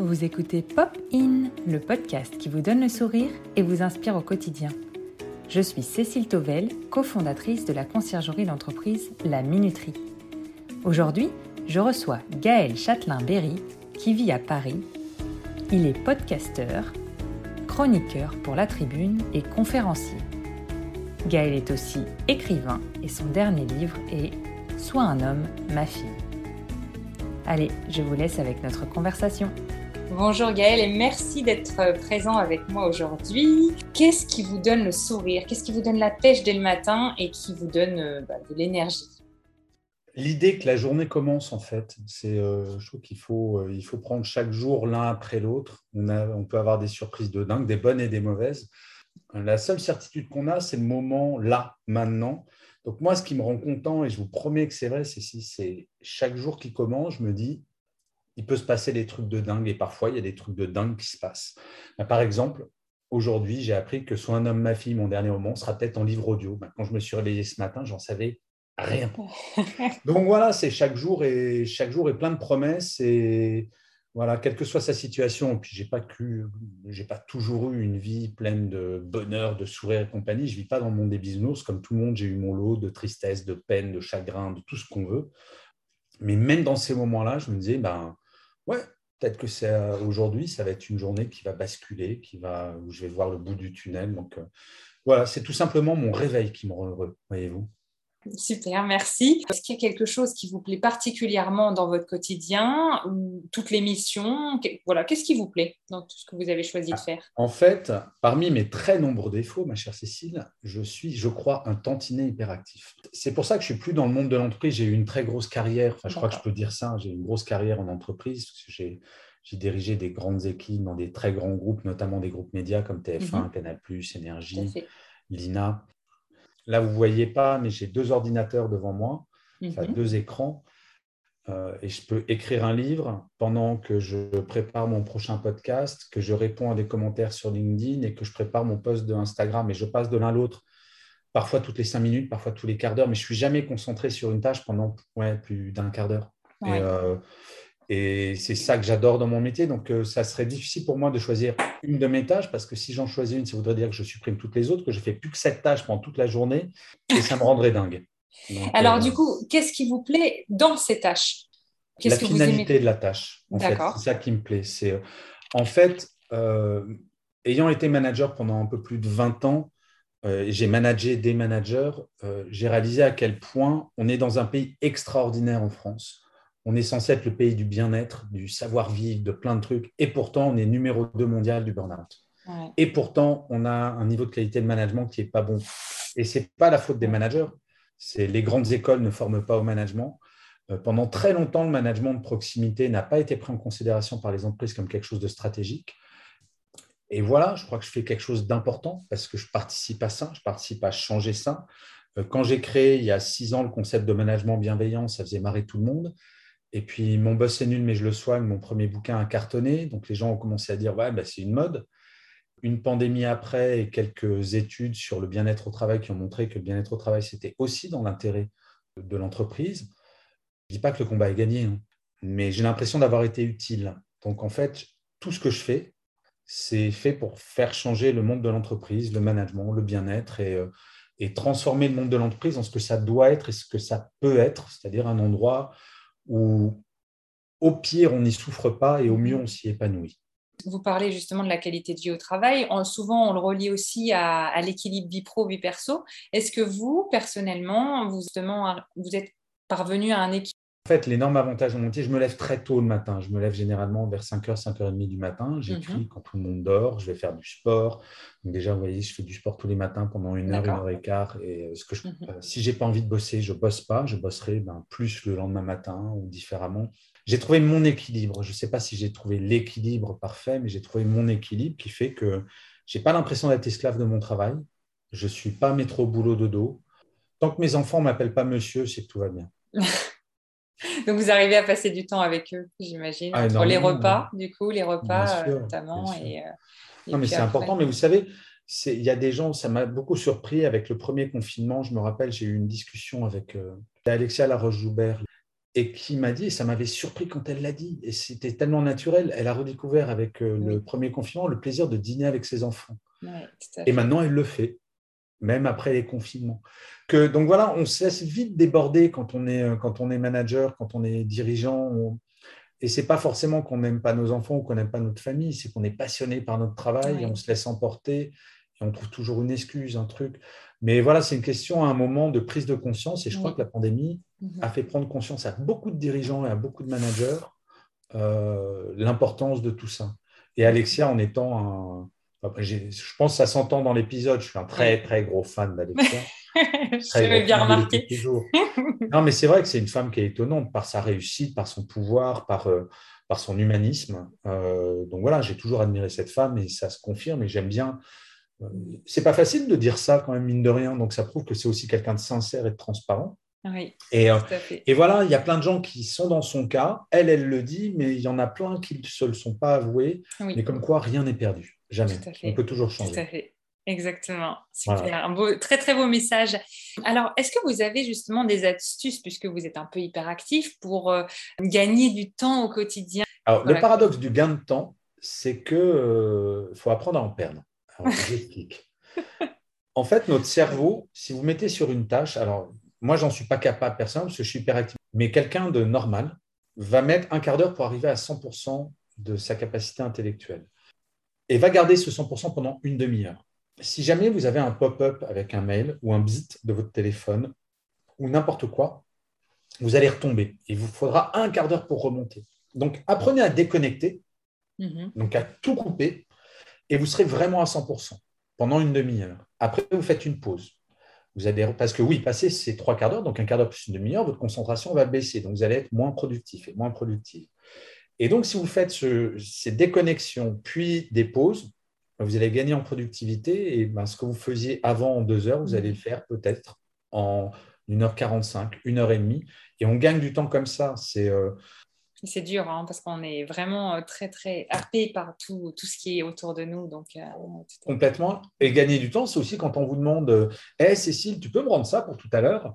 Vous écoutez Pop In, le podcast qui vous donne le sourire et vous inspire au quotidien. Je suis Cécile Tovel, cofondatrice de la conciergerie d'entreprise La Minuterie. Aujourd'hui, je reçois Gaël Châtelain-Berry, qui vit à Paris. Il est podcasteur, chroniqueur pour la tribune et conférencier. Gaël est aussi écrivain et son dernier livre est Sois un homme, ma fille. Allez, je vous laisse avec notre conversation. Bonjour Gaël et merci d'être présent avec moi aujourd'hui. Qu'est-ce qui vous donne le sourire? Qu'est-ce qui vous donne la pêche dès le matin et qui vous donne euh, bah, de l'énergie? L'idée que la journée commence, en fait, c'est, euh, je trouve qu'il faut, euh, il faut prendre chaque jour l'un après l'autre. On, on peut avoir des surprises de dingue, des bonnes et des mauvaises. La seule certitude qu'on a, c'est le moment là, maintenant. Donc moi, ce qui me rend content, et je vous promets que c'est vrai, c'est si c'est chaque jour qui commence, je me dis, il peut se passer des trucs de dingue, et parfois, il y a des trucs de dingue qui se passent. Bah, par exemple, aujourd'hui, j'ai appris que Soit un homme, ma fille, mon dernier roman, sera peut-être en livre audio. Bah, quand je me suis réveillé ce matin, j'en savais rien. Donc voilà, c'est chaque jour et chaque jour est plein de promesses et voilà, quelle que soit sa situation, puis j'ai pas j'ai pas toujours eu une vie pleine de bonheur, de sourire et compagnie. Je vis pas dans le monde des bisounours, comme tout le monde. J'ai eu mon lot de tristesse, de peine, de chagrin, de tout ce qu'on veut. Mais même dans ces moments-là, je me disais, ben ouais, peut-être que c'est euh, aujourd'hui, ça va être une journée qui va basculer, qui va, où je vais voir le bout du tunnel. Donc euh, voilà, c'est tout simplement mon réveil qui me rend heureux, voyez-vous. Super, merci. Est-ce qu'il y a quelque chose qui vous plaît particulièrement dans votre quotidien ou toutes les missions? Voilà, qu'est-ce qui vous plaît dans tout ce que vous avez choisi de faire? En fait, parmi mes très nombreux défauts, ma chère Cécile, je suis, je crois, un tantinet hyperactif. C'est pour ça que je suis plus dans le monde de l'entreprise. J'ai eu une très grosse carrière. Enfin, je crois que je peux dire ça. J'ai une grosse carrière en entreprise. J'ai j'ai dirigé des grandes équipes dans des très grands groupes, notamment des groupes médias comme TF1, mhm. Canal+, Énergie, Lina. Là, vous ne voyez pas, mais j'ai deux ordinateurs devant moi, enfin, mhm. deux écrans. Euh, et je peux écrire un livre pendant que je prépare mon prochain podcast, que je réponds à des commentaires sur LinkedIn et que je prépare mon post de Instagram. Et je passe de l'un à l'autre, parfois toutes les cinq minutes, parfois tous les quarts d'heure, mais je ne suis jamais concentré sur une tâche pendant ouais, plus d'un quart d'heure. Euh, et c'est ça que j'adore dans mon métier. Donc, euh, ça serait difficile pour moi de choisir une de mes tâches parce que si j'en choisis une, ça voudrait dire que je supprime toutes les autres, que je fais plus que cette tâche pendant toute la journée et ça me rendrait dingue. Alors, euh, du coup, qu'est-ce qui vous plaît dans ces tâches? La finalité de la tâche. C'est ça qui me plaît. C'est, euh, en fait, ayant été manager pendant un peu plus de 20 ans, j'ai managé des managers, j'ai réalisé à quel point on est dans un pays extraordinaire en France on est censé être le pays du bien-être, du savoir-vivre, de plein de trucs, et pourtant on est numéro 2 mondial du burn-out. Et pourtant, on a un niveau de qualité de management qui n'est pas bon. Et ce n'est pas la faute des managers. C'est les grandes écoles ne forment pas au management. Euh, pendant très longtemps, le management de proximité n'a pas été pris en considération par les entreprises comme quelque chose de stratégique. Et voilà, je crois que je fais quelque chose d'important parce que je participe à ça, je participe à changer ça. Euh, quand j'ai créé il y a six ans le concept de management bienveillant, ça faisait marrer tout le monde. Et puis, mon boss est nul, mais je le soigne. Mon premier bouquin a cartonné. Donc, les gens ont commencé à dire Ouais, bah, c'est une mode. Une pandémie après et quelques études sur le bien-être au travail qui ont montré que le bien-être au travail, c'était aussi dans l'intérêt de l'entreprise. Je ne dis pas que le combat est gagné, hein, mais j'ai l'impression d'avoir été utile. Donc, en fait, tout ce que je fais, c'est fait pour faire changer le monde de l'entreprise, le management, le bien-être et, euh, et transformer le monde de l'entreprise en ce que ça doit être et ce que ça peut être, c'est-à-dire un endroit où au pire, on n'y souffre pas et au mieux, on s'y épanouit. Vous parlez justement de la qualité de vie au travail. souvent, on le relie aussi à, l'équilibre vie pro, vie perso. Est-ce que vous, personnellement, vous, vous êtes parvenu à un équilibre en fait, l'énorme avantage de mon métier, je me lève très tôt le matin. Je me lève généralement vers 5h, 5h30 du matin. J'écris mhm. quand tout le monde dort. Je vais faire du sport. Donc déjà, vous voyez, je fais du sport tous les matins pendant une heure, une heure et quart. Et euh, ce que je, mhm. euh, si j'ai pas envie de bosser, je bosse pas. Je bosserai ben, plus le lendemain matin ou différemment. J'ai trouvé mon équilibre. Je ne sais pas si j'ai trouvé l'équilibre parfait, mais j'ai trouvé mon équilibre qui fait que je n'ai pas l'impression d'être esclave de mon travail. Je ne suis pas métro boulot dodo. Tant que mes enfants ne m'appellent pas monsieur, c'est que tout va bien. Donc vous arrivez à passer du temps avec eux, j'imagine, ah, entre les repas, du coup, les repas euh, notamment. Et, euh, non, mais c'est important, mais vous savez, il y a des gens, ça m'a beaucoup surpris avec le premier confinement. Je me rappelle, j'ai eu une discussion avec euh, Alexia Laroche-Joubert. et qui m'a dit, et ça m'avait surpris quand elle l'a dit, et c'était tellement naturel, elle a redécouvert avec le premier confinement le plaisir de dîner avec ses enfants. et maintenant, elle le fait, même après les confinements. Que, donc voilà, on se laisse vite déborder quand on est, quand on est manager, quand on est dirigeant. Et ce n'est pas forcément qu'on n'aime pas nos enfants ou qu'on n'aime pas notre famille, c'est qu'on est passionné par notre travail et on se laisse emporter et on trouve toujours une excuse, un truc. Mais voilà, c'est une question à un moment de prise de conscience et je crois que la pandémie mhm. a fait prendre conscience à beaucoup de dirigeants et à beaucoup de managers euh, l'importance de tout ça. Et Alexia, en étant un. Je pense que ça s'entend dans l'épisode, je suis un très très gros fan d'Alexia. je l'avais bien remarqué. non, mais c'est vrai que c'est une femme qui est étonnante par sa réussite, par son pouvoir, par, euh, par son humanisme. Euh, donc voilà, j'ai toujours admiré cette femme et ça se confirme et j'aime bien c'est pas facile de dire ça quand même, mine de rien. Donc ça prouve que c'est aussi quelqu'un de sincère et de transparent. Oui, et, euh, et, voilà, il y a plein de gens qui sont dans son cas. Elle, elle le dit, mais il y en a plein qui ne se le sont pas avoués. Mais comme quoi, rien n'est perdu. Jamais. On peut toujours changer. Tout à fait. Exactement. Super. Un beau, très, très beau message. Alors, est-ce que vous avez justement des astuces, puisque vous êtes un peu hyperactif, pour euh, gagner du temps au quotidien? Alors, le paradoxe du gain de temps, c'est qu'il euh, faut apprendre à en perdre. j'explique. en fait, notre cerveau, si vous mettez sur une tâche, alors moi, j'en suis pas capable personne parce que je suis hyperactif, mais quelqu'un de normal va mettre un quart d'heure pour arriver à 100% de sa capacité intellectuelle et va garder ce 100% pendant une demi-heure. Si jamais vous avez un pop-up avec un mail ou un bzit de votre téléphone ou n'importe quoi, vous allez retomber. Il vous faudra un quart d'heure pour remonter. Donc, apprenez à déconnecter, mm-hmm. donc à tout couper et vous serez vraiment à 100% pendant une demi-heure. Après, vous faites une pause. Vous allez, parce que oui, passer ces trois quarts d'heure, donc un quart d'heure plus une demi-heure, votre concentration va baisser. Donc, vous allez être moins productif et moins productif. Et donc, si vous faites ces déconnexions, puis des pauses, vous allez gagner en productivité. Et ben, ce que vous faisiez avant en deux heures, vous allez le faire peut-être en 1h45, 1h30. Et on gagne du temps comme ça. C'est euh, c'est dur hein, parce qu'on est vraiment euh, très très happé par tout, tout, ce qui est autour de nous. Donc, euh, Complètement. Et gagner du temps, c'est aussi quand on vous demande Hé Cécile, tu peux me rendre ça pour tout à l'heure?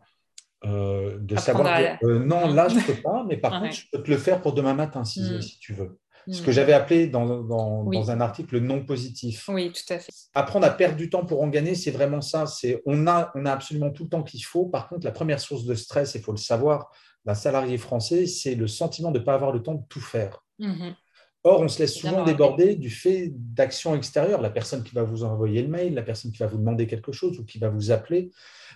Euh, De savoir non, là je ne peux pas, mais par contre, je peux te le faire pour demain matin si, mm. si tu veux. Ce mm. que j'avais appelé dans, dans, un article non positif. Oui, tout à fait. Apprendre à perdre du temps pour en gagner, c'est vraiment ça. C'est on a, on a absolument tout le temps qu'il faut. Par contre, la première source de stress, il faut le savoir, d'un salarié français, c'est le sentiment de ne pas avoir le temps de tout faire. Mhm. Or, on se laisse souvent déborder du fait d'actions extérieures, la personne qui va vous envoyer le mail, la personne qui va vous demander quelque chose ou qui va vous appeler.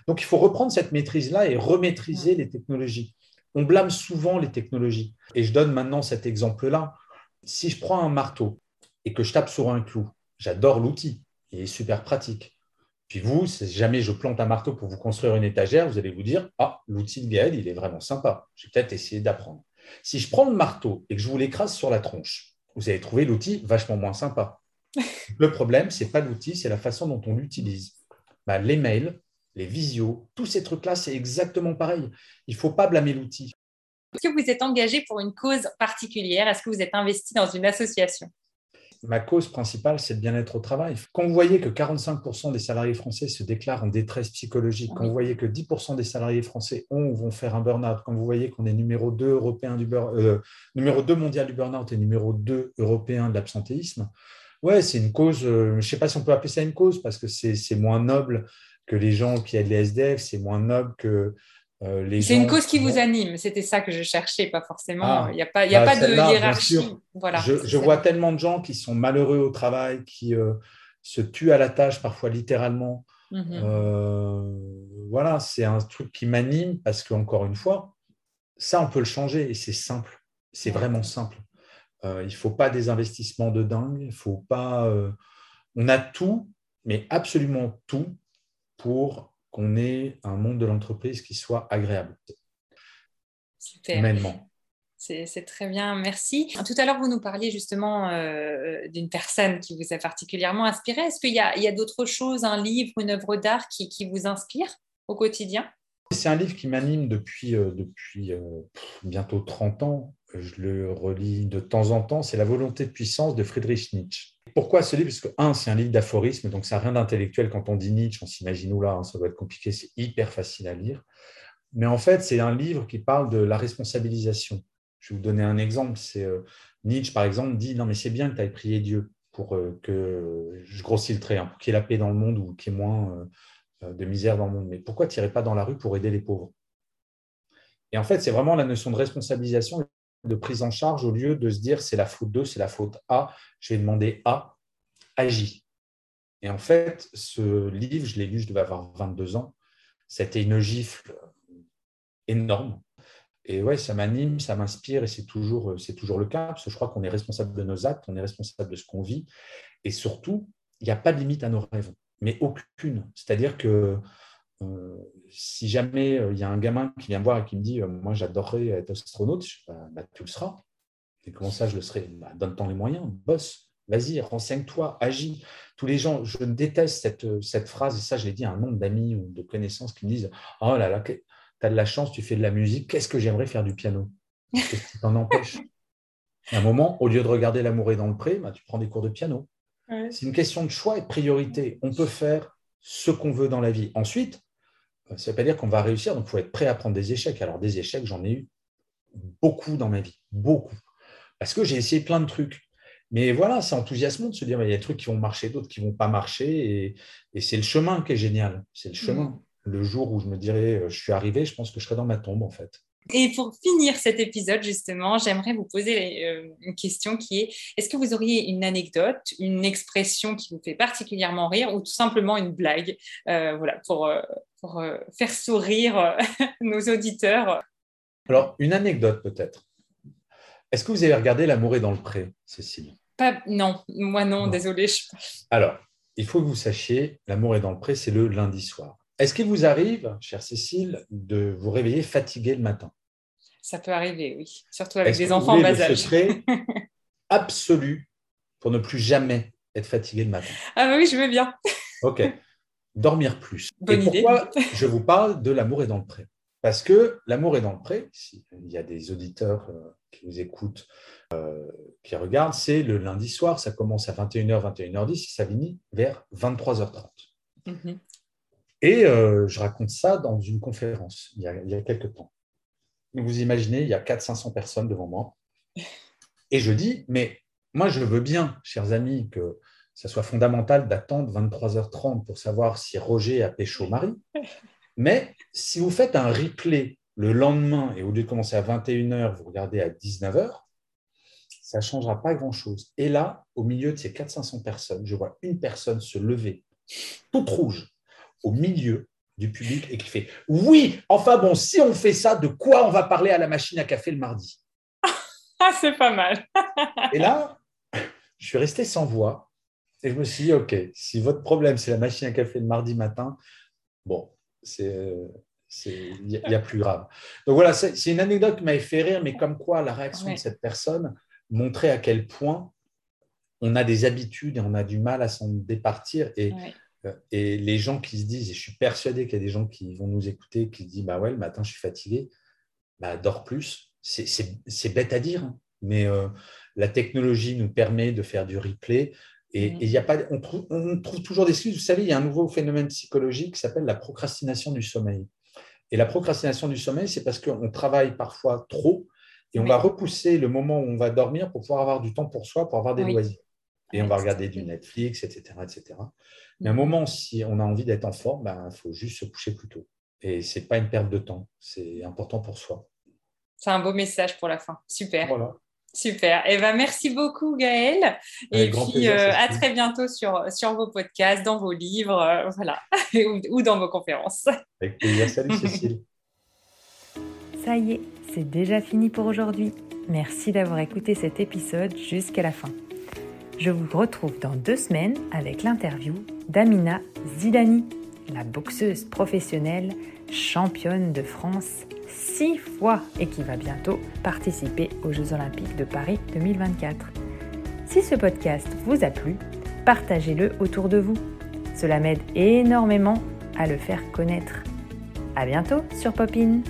Donc, il faut reprendre cette maîtrise-là et remaîtriser les technologies. On blâme souvent les technologies. Et je donne maintenant cet exemple-là. Si je prends un marteau et que je tape sur un clou, j'adore l'outil, il est super pratique. Puis vous, si jamais je plante un marteau pour vous construire une étagère, vous allez vous dire Ah, l'outil de Gaël, il est vraiment sympa. Je vais peut-être essayer d'apprendre. Si je prends le marteau et que je vous l'écrase sur la tronche, vous allez trouver l'outil vachement moins sympa. le problème, ce n'est pas l'outil, c'est la façon dont on l'utilise. Bah, les mails, les visios, tous ces trucs-là, c'est exactement pareil. Il ne faut pas blâmer l'outil. Est-ce que vous êtes engagé pour une cause particulière? Est-ce que vous êtes investi dans une association? Ma cause principale, c'est le bien-être au travail. Quand vous voyez que 45% des salariés français se déclarent en détresse psychologique, quand vous voyez que 10% des salariés français ont ou vont faire un burn-out, quand vous voyez qu'on est numéro 2 européen du euh, numéro 2 mondial du burn-out et numéro 2 européen de l'absentéisme, ouais, c'est une cause, euh, je ne sais pas si on peut appeler ça une cause, parce que c'est moins noble que les gens qui aident les SDF, c'est moins noble que euh, c'est une cause qui vous anime, c'était ça que je cherchais, pas forcément. Ah. Il n'y a pas, y a bah, pas de hiérarchie. Voilà, je, vois tellement de gens qui sont malheureux au travail, qui euh, se tuent à la tâche, parfois littéralement. Mhm. Euh, voilà, c'est un truc qui m'anime parce qu'encore une fois, ça, on peut le changer et c'est simple. C'est vraiment simple. il ne faut pas des investissements de dingue. Il faut pas. on a tout, mais absolument tout pour qu'on ait un monde de l'entreprise qui soit agréable. Super. C'est très bien, merci. Tout à l'heure, vous nous parliez justement euh, d'une personne qui vous a particulièrement inspiré. Est-ce qu'il y a, d'autres choses, un livre, une œuvre d'art qui, vous inspire au quotidien? C'est un livre qui m'anime depuis, euh, depuis euh, bientôt 30 ans. Je le relis de temps en temps. C'est La volonté de puissance de Friedrich Nietzsche. Pourquoi ce livre? Parce que, un, c'est un livre d'aphorisme, donc ça n'a rien d'intellectuel. Quand on dit Nietzsche, on s'imagine, où là, hein, ça doit être compliqué, c'est hyper facile à lire. mais en fait, c'est un livre qui parle de la responsabilisation. Je vais vous donner un exemple. Euh, Nietzsche, par exemple, dit Non, mais c'est bien que tu aies prié Dieu pour euh, que je grossis le trait, hein, pour qu'il y ait la paix dans le monde ou qu'il y ait moins euh, de misère dans le monde. Mais pourquoi tu n'irais pas dans la rue pour aider les pauvres? Et en fait, c'est vraiment la notion de responsabilisation, de prise en charge, au lieu de se dire c'est la faute 2, c'est la faute A, je vais demander A, agis. Et en fait, ce livre, je l'ai lu, je devais avoir 22 ans. C'était une gifle énorme. Et ouais, ça m'anime, ça m'inspire et c'est toujours, c'est toujours le cas, parce que je crois qu'on est responsable de nos actes, on est responsable de ce qu'on vit. Et surtout, il n'y a pas de limite à nos rêves, mais aucune. C'est-à-dire que euh, si jamais euh, il y a un gamin qui vient me voir et qui me dit euh, Moi, j'adorerais être astronaute, bah, bah, tu le seras. Et comment ça, je le serai? Bah, Donne-toi les moyens, bosse, vas-y, renseigne-toi, agis. Tous les gens, je déteste cette, cette phrase, et ça, je l'ai dit à un nombre d'amis ou de connaissances qui me disent Oh là là, tu as de la chance, tu fais de la musique, qu'est-ce que j'aimerais faire du piano? Qu'est-ce qui t'en empêche À un moment, au lieu de regarder L'amour est dans le pré, bah, tu prends des cours de piano. C'est une question de choix et de priorité. On peut faire ce qu'on veut dans la vie. Ensuite, ça ne veut pas dire qu'on va réussir, donc il faut être prêt à prendre des échecs. Alors, des échecs, j'en ai eu beaucoup dans ma vie, beaucoup. Parce que j'ai essayé plein de trucs. Mais voilà, c'est enthousiasmant de se dire, il y a des trucs qui vont marcher, d'autres qui ne vont pas marcher. Et, c'est le chemin qui est génial. C'est le chemin. Mm. Le jour où je me dirais, euh, je suis arrivé, je pense que je serai dans ma tombe, en fait. Et pour finir cet épisode, justement, j'aimerais vous poser euh, une question qui est, est-ce que vous auriez une anecdote, une expression qui vous fait particulièrement rire ou tout simplement une blague euh, voilà, pour, pour faire sourire nos auditeurs? Alors, une anecdote peut-être. Est-ce que vous avez regardé L'amour est dans le pré, Cécile? Non, moi non, désolé. Alors, il faut que vous sachiez, l'amour est dans le pré, c'est le lundi soir. Est-ce qu'il vous arrive, chère Cécile, de vous réveiller fatigué le matin? Ça peut arriver, oui. Surtout avec des enfants en bas âge. secret absolu pour ne plus jamais être fatigué le matin? Ah bah oui, je veux bien. ok. Dormir plus. Bonne Et pourquoi je vous parle de l'amour est dans le pré? Parce que l'amour est dans le pré, il y a des auditeurs euh, qui nous écoutent euh, qui regardent, c'est le lundi soir, ça commence à 21h, 21h10 et ça finit vers 23h30. Mhm. Et euh, je raconte ça dans une conférence il y a, il quelques temps. Vous imaginez, il y a 400-500 personnes devant moi. Et je dis, mais moi, je veux bien, chers amis, que ça soit fondamental d'attendre 23h30 pour savoir si Roger a pécho Marie. Mais si vous faites un replay le lendemain et au lieu de commencer à 21h, vous regardez à 19h, ça ne changera pas grand-chose. Et là, au milieu de ces 400-500 personnes, je vois une personne se lever, toute rouge, au milieu du public et qui fait Oui, enfin bon, si on fait ça, de quoi on va parler à la machine à café le mardi? Ah, c'est pas mal. et là, je suis resté sans voix et je me suis dit Ok, si votre problème c'est la machine à café le mardi matin, bon, c'est il y, a plus grave. Donc voilà, c'est une anecdote qui m'avait fait rire, mais comme quoi la réaction de cette personne, montrer à quel point on a des habitudes et on a du mal à s'en départir. Et, et les gens qui se disent, et je suis persuadé qu'il y a des gens qui vont nous écouter, qui se disent, bah ouais, le matin, je suis fatigué, bah, dors plus. C'est bête à dire, hein. mais euh, la technologie nous permet de faire du replay. Et, il y a pas, on trouve, on trouve toujours des excuses. Vous savez, il y a un nouveau phénomène psychologique qui s'appelle la procrastination du sommeil. Et la procrastination du sommeil, c'est parce qu'on travaille parfois trop et on va repousser le moment où on va dormir pour pouvoir avoir du temps pour soi, pour avoir des loisirs. Et on va regarder du Netflix, etc. etc. Mais à un moment, si on a envie d'être en forme, il ben, faut juste se coucher plus tôt. Et ce n'est pas une perte de temps, c'est important pour soi. C'est un beau message pour la fin. Super. Voilà. Super. Eh ben, merci beaucoup, Gaël. Et puis, euh, à très bientôt sur, sur vos podcasts, dans vos livres, euh, voilà, ou, dans vos conférences. Avec plaisir. Salut, Cécile. Ça y est, c'est déjà fini pour aujourd'hui. Merci d'avoir écouté cet épisode jusqu'à la fin. Je vous retrouve dans deux semaines avec l'interview d'Amina Zidani, la boxeuse professionnelle championne de France six fois et qui va bientôt participer aux Jeux Olympiques de Paris 2024. Si ce podcast vous a plu, partagez-le autour de vous. Cela m'aide énormément à le faire connaître. À bientôt sur Popine.